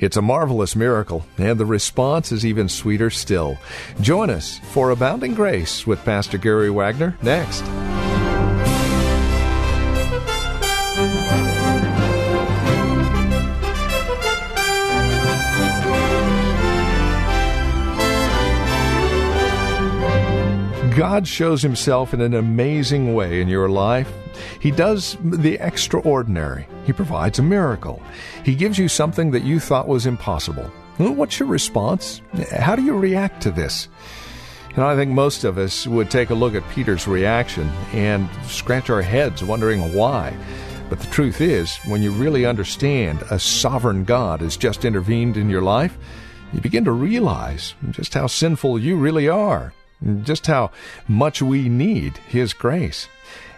It's a marvelous miracle, and the response is even sweeter still. Join us for Abounding Grace with Pastor Gary Wagner next. God shows himself in an amazing way in your life. He does the extraordinary. He provides a miracle. He gives you something that you thought was impossible. What's your response? How do you react to this? Know, I think most of us would take a look at Peter's reaction and scratch our heads wondering why. But the truth is, when you really understand a sovereign God has just intervened in your life, you begin to realize just how sinful you really are just how much we need His grace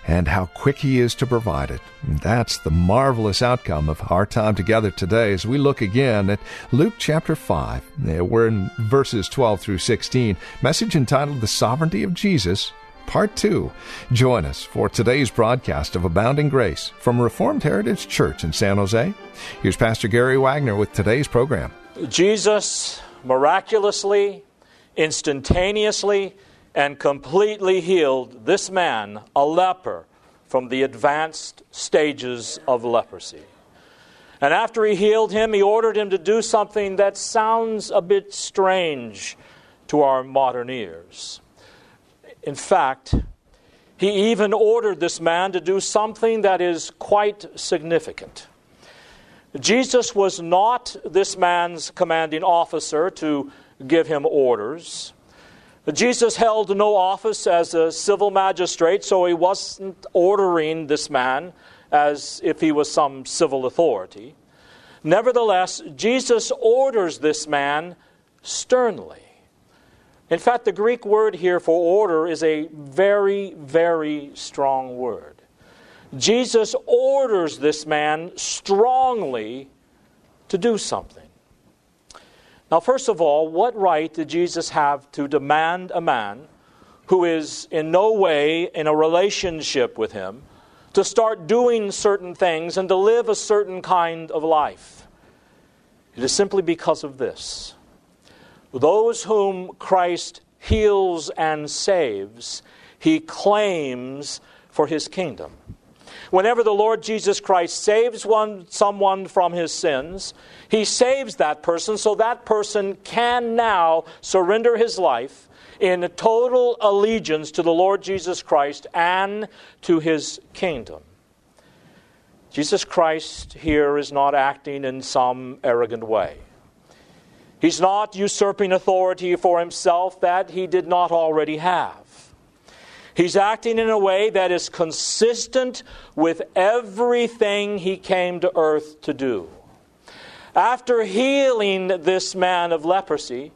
and how quick He is to provide it. That's the marvelous outcome of our time together today as we look again at Luke chapter 5. Eh, we're in verses 12 through 16, message entitled The Sovereignty of Jesus. Part 2. Join us for today's broadcast of Abounding Grace from Reformed Heritage Church in San Jose. Here's Pastor Gary Wagner with today's program. Jesus miraculously instantaneously and completely healed this man, a leper, from the advanced stages of leprosy. And after he healed him, he ordered him to do something that sounds a bit strange to our modern ears. In fact, he even ordered this man to do something that is quite significant. Jesus was not this man's commanding officer to give him orders. Jesus held no office as a civil magistrate, so he wasn't ordering this man as if he was some civil authority. Nevertheless, Jesus orders this man sternly. In fact, the Greek word here for order is a very, very strong word. Jesus orders this man strongly to do something. Now, first of all, what right did Jesus have to demand a man who is in no way in a relationship with him to start doing certain things and to live a certain kind of life? It is simply because of this. Those whom Christ heals and saves, he claims for his kingdom. Whenever the Lord Jesus Christ saves one, someone from his sins, he saves that person so that person can now surrender his life in total allegiance to the Lord Jesus Christ and to his kingdom. Jesus Christ here is not acting in some arrogant way. He's not usurping authority for himself that he did not already have. He's acting in a way that is consistent with everything he came to earth to do. After healing this man of leprosy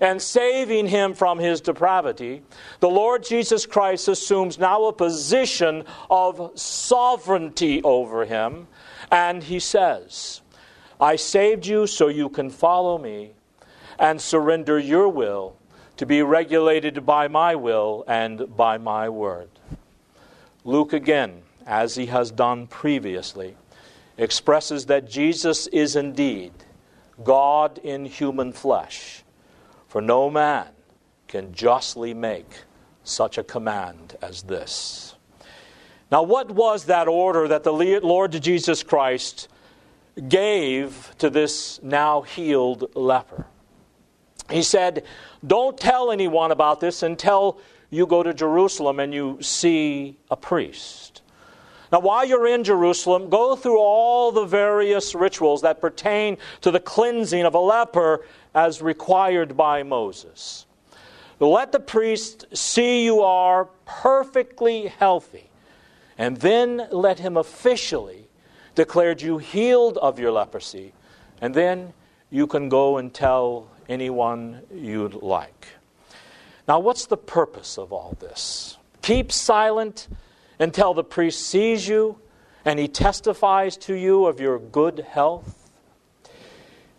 and saving him from his depravity, the Lord Jesus Christ assumes now a position of sovereignty over him, and he says, I saved you so you can follow me and surrender your will to be regulated by my will and by my word. Luke, again, as he has done previously, expresses that Jesus is indeed God in human flesh, for no man can justly make such a command as this. Now, what was that order that the Lord Jesus Christ gave to this now healed leper? He said, Don't tell anyone about this until you go to Jerusalem and you see a priest. Now, while you're in Jerusalem, go through all the various rituals that pertain to the cleansing of a leper as required by Moses. Let the priest see you are perfectly healthy, and then let him officially declare you healed of your leprosy, and then you can go and tell anyone you'd like. Now, what's the purpose of all this? Keep silent until the priest sees you and he testifies to you of your good health.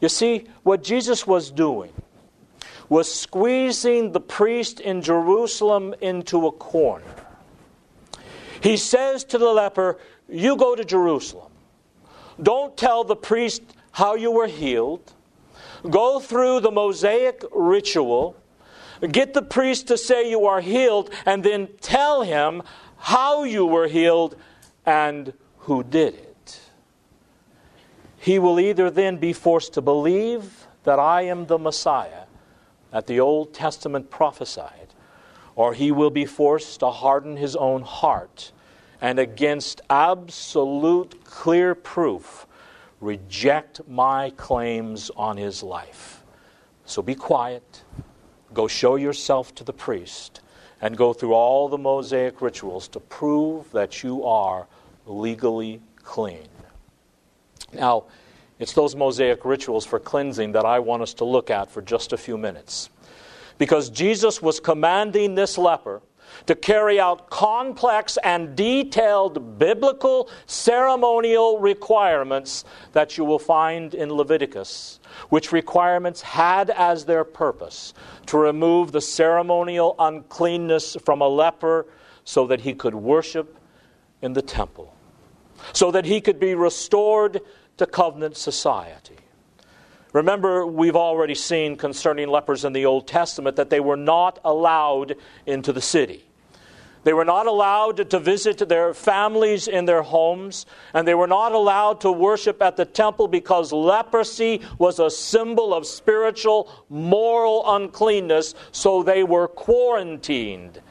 You see, what Jesus was doing was squeezing the priest in Jerusalem into a corner. He says to the leper, You go to Jerusalem. Don't tell the priest how you were healed. Go through the Mosaic ritual. Get the priest to say you are healed, and then tell him how you were healed and who did it. He will either then be forced to believe that I am the Messiah that the Old Testament prophesied, or he will be forced to harden his own heart and against absolute clear proof reject my claims on his life. So be quiet, go show yourself to the priest, and go through all the Mosaic rituals to prove that you are legally clean. Now, it's those Mosaic rituals for cleansing that I want us to look at for just a few minutes. Because Jesus was commanding this leper to carry out complex and detailed biblical ceremonial requirements that you will find in Leviticus, which requirements had as their purpose to remove the ceremonial uncleanness from a leper so that he could worship in the temple, so that he could be restored to covenant society. Remember, we've already seen concerning lepers in the Old Testament that they were not allowed into the city. They were not allowed to visit their families in their homes, and they were not allowed to worship at the temple because leprosy was a symbol of spiritual, moral uncleanness, so they were quarantined.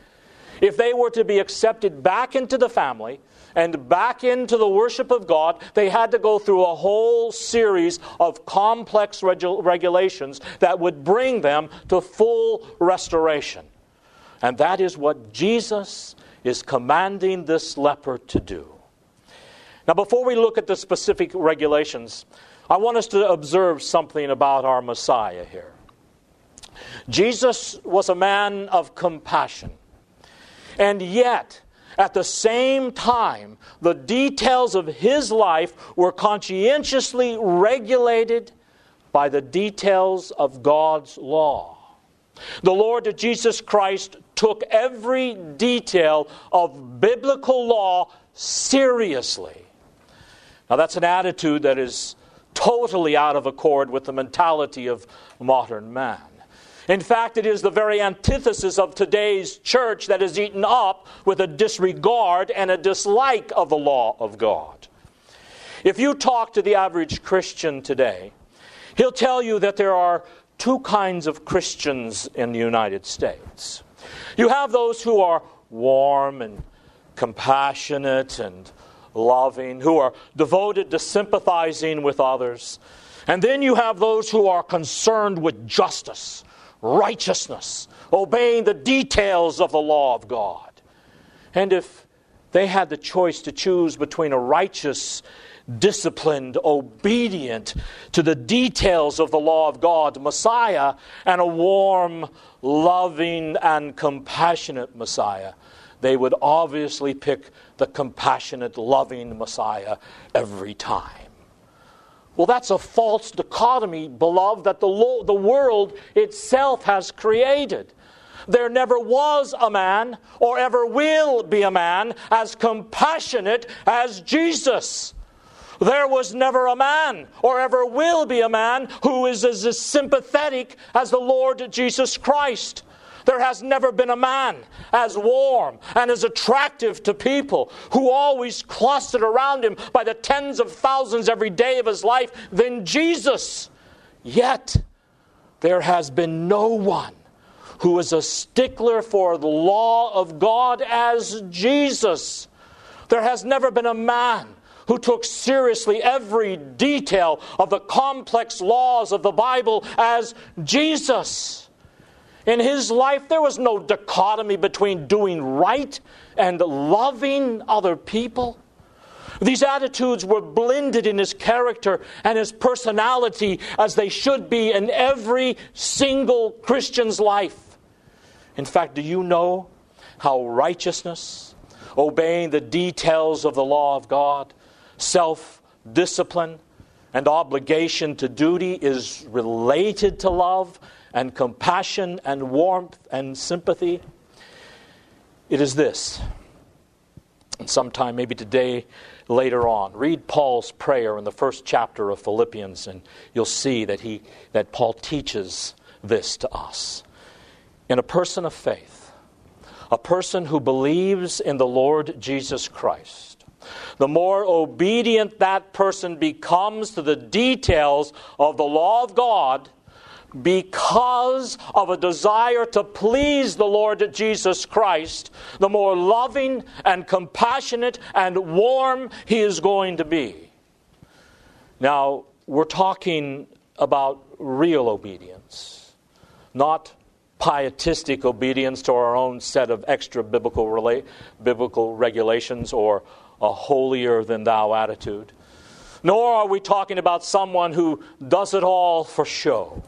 If they were to be accepted back into the family, and back into the worship of God, they had to go through a whole series of complex regu- regulations that would bring them to full restoration. And that is what Jesus is commanding this leper to do. Now, before we look at the specific regulations, I want us to observe something about our Messiah here. Jesus was a man of compassion, and yet, at the same time, the details of his life were conscientiously regulated by the details of God's law. The Lord Jesus Christ took every detail of biblical law seriously. Now, that's an attitude that is totally out of accord with the mentality of modern man. In fact, it is the very antithesis of today's church that is eaten up with a disregard and a dislike of the law of God. If you talk to the average Christian today, he'll tell you that there are two kinds of Christians in the United States. You have those who are warm and compassionate and loving, who are devoted to sympathizing with others. And then you have those who are concerned with justice righteousness, obeying the details of the law of God. And if they had the choice to choose between a righteous, disciplined, obedient to the details of the law of God Messiah and a warm, loving, and compassionate Messiah, they would obviously pick the compassionate, loving Messiah every time. Well, that's a false dichotomy, beloved, that the, lo- the world itself has created. There never was a man, or ever will be a man, as compassionate as Jesus. There was never a man, or ever will be a man, who is as sympathetic as the Lord Jesus Christ. There has never been a man as warm and as attractive to people who always clustered around him by the tens of thousands every day of his life than Jesus. Yet, there has been no one who is a stickler for the law of God as Jesus. There has never been a man who took seriously every detail of the complex laws of the Bible as Jesus. In his life, there was no dichotomy between doing right and loving other people. These attitudes were blended in his character and his personality as they should be in every single Christian's life. In fact, do you know how righteousness, obeying the details of the law of God, self discipline, and obligation to duty is related to love and compassion and warmth and sympathy? It is this. And sometime, maybe today, later on, read Paul's prayer in the first chapter of Philippians, and you'll see that, he, that Paul teaches this to us. In a person of faith, a person who believes in the Lord Jesus Christ, the more obedient that person becomes to the details of the law of God because of a desire to please the Lord Jesus Christ, the more loving and compassionate and warm he is going to be. Now, we're talking about real obedience, not pietistic obedience to our own set of extra biblical, biblical regulations or a holier than thou attitude. Nor are we talking about someone who does it all for show.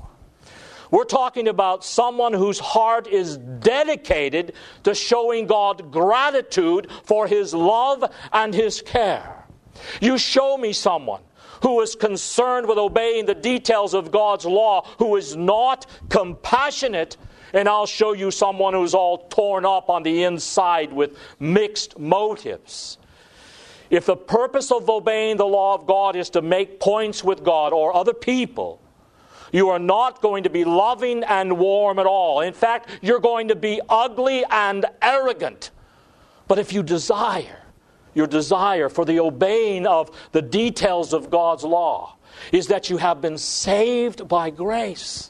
We're talking about someone whose heart is dedicated to showing God gratitude for his love and his care. You show me someone who is concerned with obeying the details of God's law, who is not compassionate, and I'll show you someone who's all torn up on the inside with mixed motives. If the purpose of obeying the law of God is to make points with God or other people, you are not going to be loving and warm at all. In fact, you're going to be ugly and arrogant. But if you desire, your desire for the obeying of the details of God's law is that you have been saved by grace,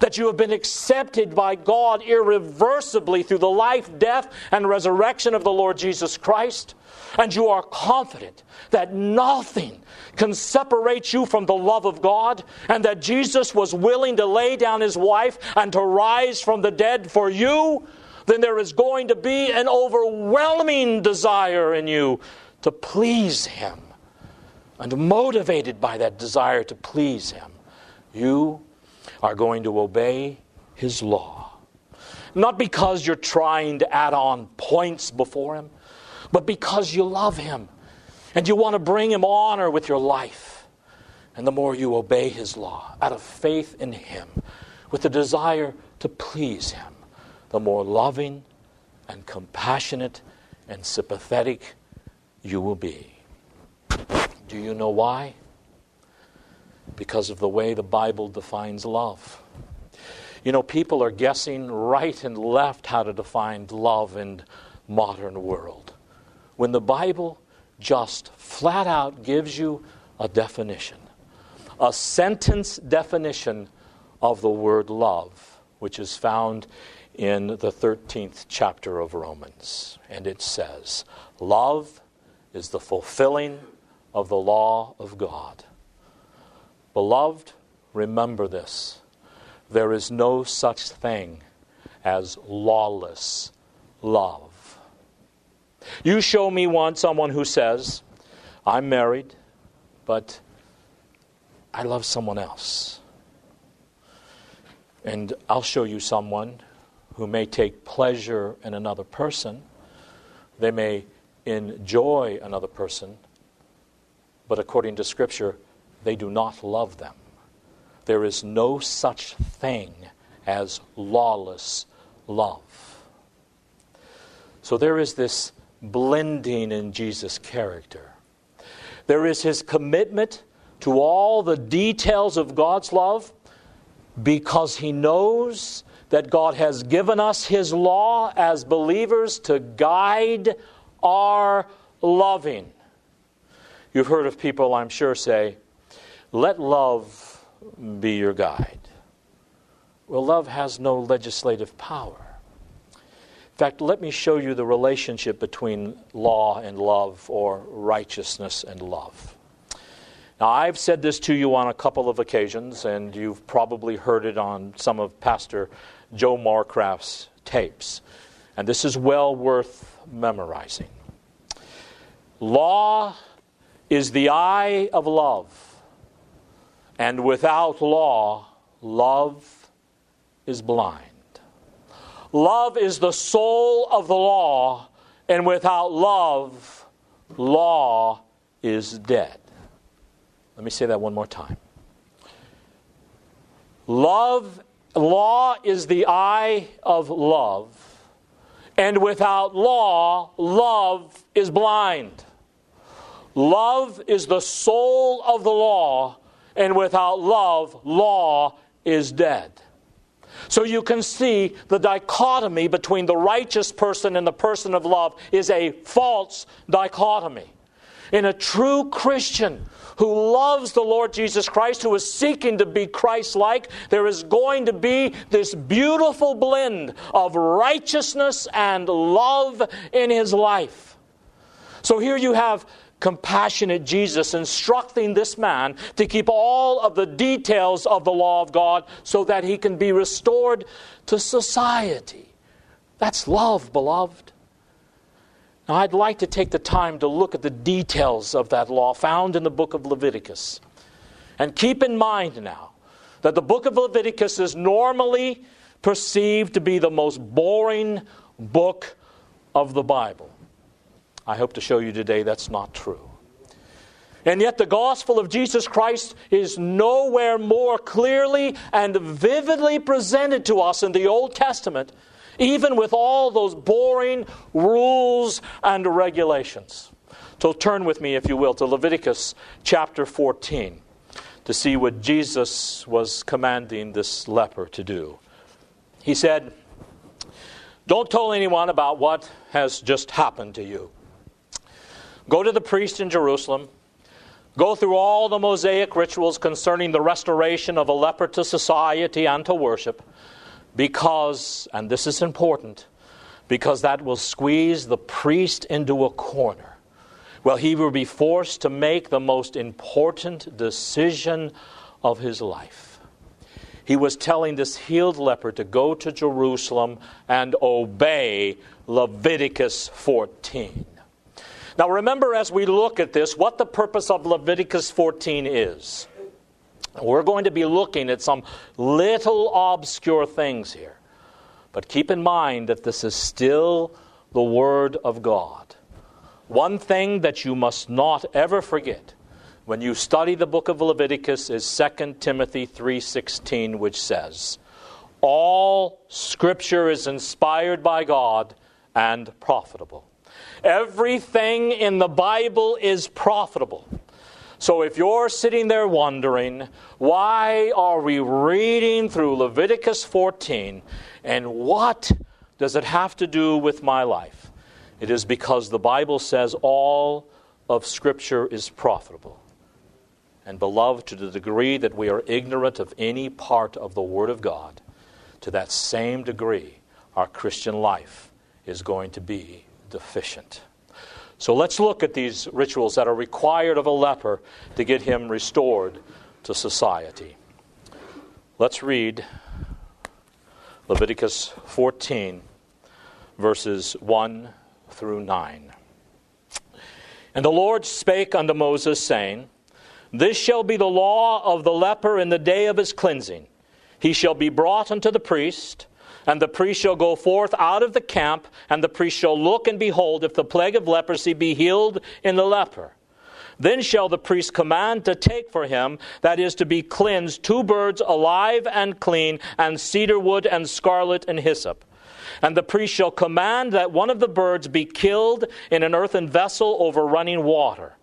that you have been accepted by God irreversibly through the life, death, and resurrection of the Lord Jesus Christ, and you are confident that nothing can separate you from the love of God, and that Jesus was willing to lay down his life and to rise from the dead for you, then there is going to be an overwhelming desire in you to please him. And motivated by that desire to please him, you are going to obey his law. Not because you're trying to add on points before him, but because you love him and you want to bring Him honor with your life. And the more you obey His law out of faith in Him, with the desire to please Him, the more loving and compassionate and sympathetic you will be. Do you know why? Because of the way the Bible defines love. You know, people are guessing right and left how to define love in modern world. When the Bible just flat out gives you a definition, a sentence definition of the word love, which is found in the 13th chapter of Romans. And it says, Love is the fulfilling of the law of God. Beloved, remember this there is no such thing as lawless love. You show me one, someone who says, I'm married, but I love someone else. And I'll show you someone who may take pleasure in another person. They may enjoy another person, but according to Scripture, they do not love them. There is no such thing as lawless love. So there is this blending in Jesus' character. There is his commitment to all the details of God's love because he knows that God has given us his law as believers to guide our loving. You've heard of people, I'm sure, say, let love be your guide. Well, love has no legislative power. In fact, let me show you the relationship between law and love or righteousness and love. Now, I've said this to you on a couple of occasions, and you've probably heard it on some of Pastor Joe Morecraft's tapes. And this is well worth memorizing. Law is the eye of love, and without law, love is blind. Love is the soul of the law, and without love, law is dead. Let me say that one more time. Love, law is the eye of love, and without law, love is blind. Love is the soul of the law, and without love, law is dead. So you can see the dichotomy between the righteous person and the person of love is a false dichotomy. In a true Christian who loves the Lord Jesus Christ, who is seeking to be Christ like, there is going to be this beautiful blend of righteousness and love in his life. So here you have compassionate Jesus instructing this man to keep all of the details of the law of God so that he can be restored to society. That's love, beloved. Now, I'd like to take the time to look at the details of that law found in the book of Leviticus. And keep in mind now that the book of Leviticus is normally perceived to be the most boring book of the Bible. I hope to show you today that's not true. And yet, the gospel of Jesus Christ is nowhere more clearly and vividly presented to us in the Old Testament, even with all those boring rules and regulations. So, turn with me, if you will, to Leviticus chapter 14 to see what Jesus was commanding this leper to do. He said, Don't tell anyone about what has just happened to you. Go to the priest in Jerusalem. Go through all the Mosaic rituals concerning the restoration of a leper to society and to worship, because, and this is important, because that will squeeze the priest into a corner. Well, he will be forced to make the most important decision of his life. He was telling this healed leper to go to Jerusalem and obey Leviticus 14. Now, remember as we look at this, what the purpose of Leviticus 14 is. We're going to be looking at some little obscure things here. But keep in mind that this is still the Word of God. One thing that you must not ever forget when you study the book of Leviticus is 2 Timothy 3:16 which says, "All scripture is inspired by God and profitable." Everything in the Bible is profitable. So if you're sitting there wondering, why are we reading through Leviticus 14 and what does it have to do with my life? It is because the Bible says all of Scripture is profitable. And beloved, to the degree that we are ignorant of any part of the Word of God, to that same degree, our Christian life is going to be deficient. So let's look at these rituals that are required of a leper to get him restored to society. Let's read Leviticus 14, verses 1 through 9. And the Lord spake unto Moses, saying, This shall be the law of the leper in the day of his cleansing. He shall be brought unto the priest and the priest shall go forth out of the camp, and the priest shall look and behold if the plague of leprosy be healed in the leper. Then shall the priest command to take for him, that is to be cleansed, two birds alive and clean, and cedar wood and scarlet and hyssop. And the priest shall command that one of the birds be killed in an earthen vessel over running water.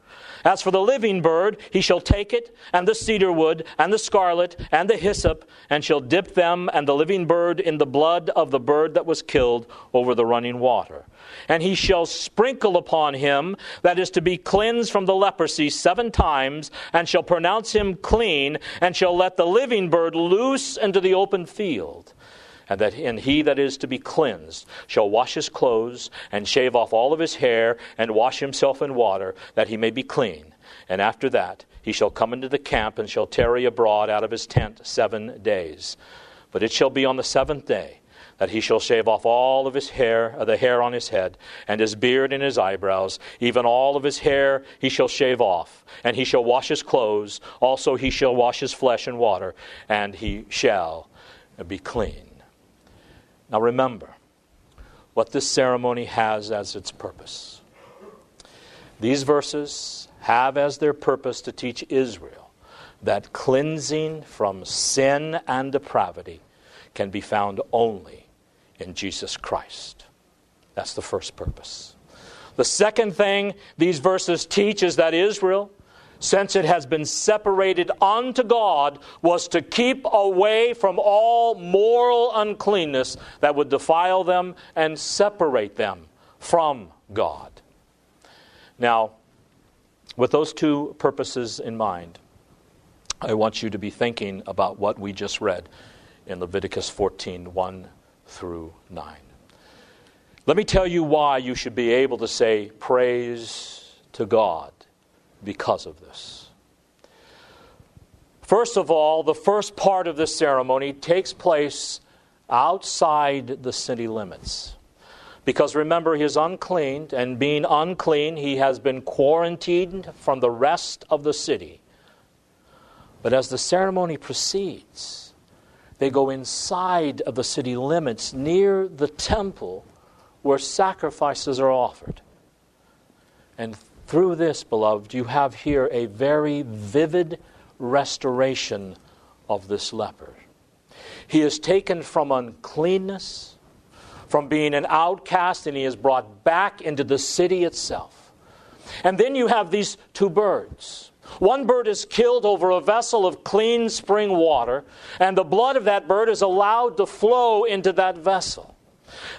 As for the living bird, he shall take it, and the cedar wood, and the scarlet, and the hyssop, and shall dip them and the living bird in the blood of the bird that was killed over the running water. And he shall sprinkle upon him that is to be cleansed from the leprosy seven times, and shall pronounce him clean, and shall let the living bird loose into the open field and that and he that is to be cleansed shall wash his clothes and shave off all of his hair and wash himself in water that he may be clean. And after that he shall come into the camp and shall tarry abroad out of his tent seven days. But it shall be on the seventh day that he shall shave off all of his hair, uh, the hair on his head, and his beard and his eyebrows, even all of his hair he shall shave off, and he shall wash his clothes, also he shall wash his flesh in water, and he shall be clean. Now remember what this ceremony has as its purpose. These verses have as their purpose to teach Israel that cleansing from sin and depravity can be found only in Jesus Christ. That's the first purpose. The second thing these verses teach is that Israel, since it has been separated unto God, was to keep away from all moral uncleanness that would defile them and separate them from God. Now, with those two purposes in mind, I want you to be thinking about what we just read in Leviticus 14 1 through 9. Let me tell you why you should be able to say praise to God because of this. First of all, the first part of this ceremony takes place outside the city limits. Because remember, he is unclean, and being unclean, he has been quarantined from the rest of the city. But as the ceremony proceeds, they go inside of the city limits near the temple where sacrifices are offered. And through this, beloved, you have here a very vivid restoration of this leper. He is taken from uncleanness, from being an outcast, and he is brought back into the city itself. And then you have these two birds one bird is killed over a vessel of clean spring water, and the blood of that bird is allowed to flow into that vessel.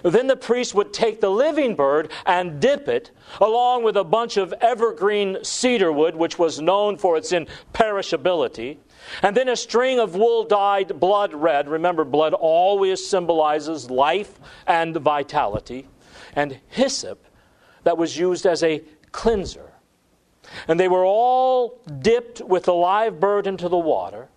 Then the priest would take the living bird and dip it, along with a bunch of evergreen cedar wood, which was known for its imperishability, and then a string of wool dyed blood red. Remember, blood always symbolizes life and vitality, and hyssop that was used as a cleanser. And they were all dipped with the live bird into the water.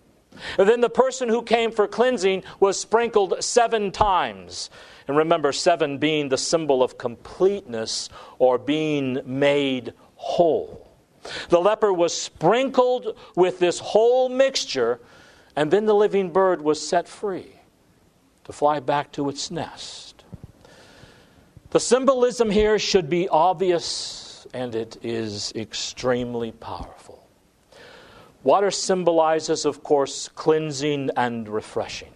And then the person who came for cleansing was sprinkled seven times. And remember, seven being the symbol of completeness or being made whole. The leper was sprinkled with this whole mixture, and then the living bird was set free to fly back to its nest. The symbolism here should be obvious and it is extremely powerful. Water symbolizes, of course, cleansing and refreshing.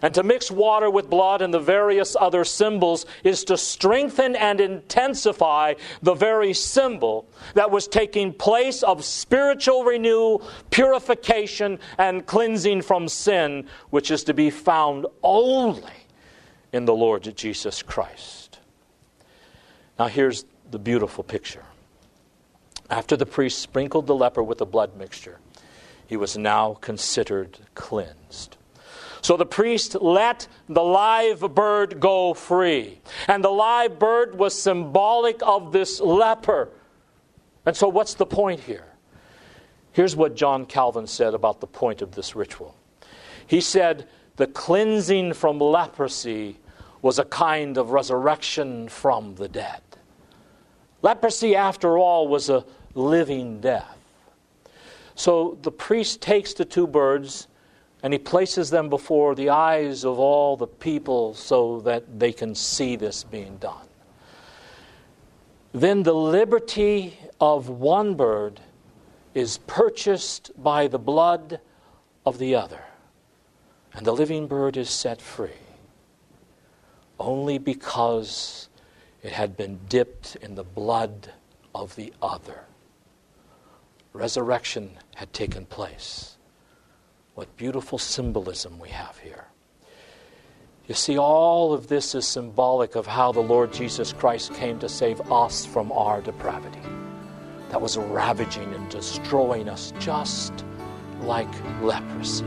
And to mix water with blood and the various other symbols is to strengthen and intensify the very symbol that was taking place of spiritual renewal, purification, and cleansing from sin, which is to be found only in the Lord Jesus Christ. Now, here's the beautiful picture. After the priest sprinkled the leper with the blood mixture, he was now considered cleansed. So the priest let the live bird go free. And the live bird was symbolic of this leper. And so, what's the point here? Here's what John Calvin said about the point of this ritual. He said, The cleansing from leprosy was a kind of resurrection from the dead. Leprosy, after all, was a living death. So the priest takes the two birds and he places them before the eyes of all the people so that they can see this being done. Then the liberty of one bird is purchased by the blood of the other, and the living bird is set free only because it had been dipped in the blood of the other. Resurrection had taken place. What beautiful symbolism we have here. You see, all of this is symbolic of how the Lord Jesus Christ came to save us from our depravity that was ravaging and destroying us just like leprosy.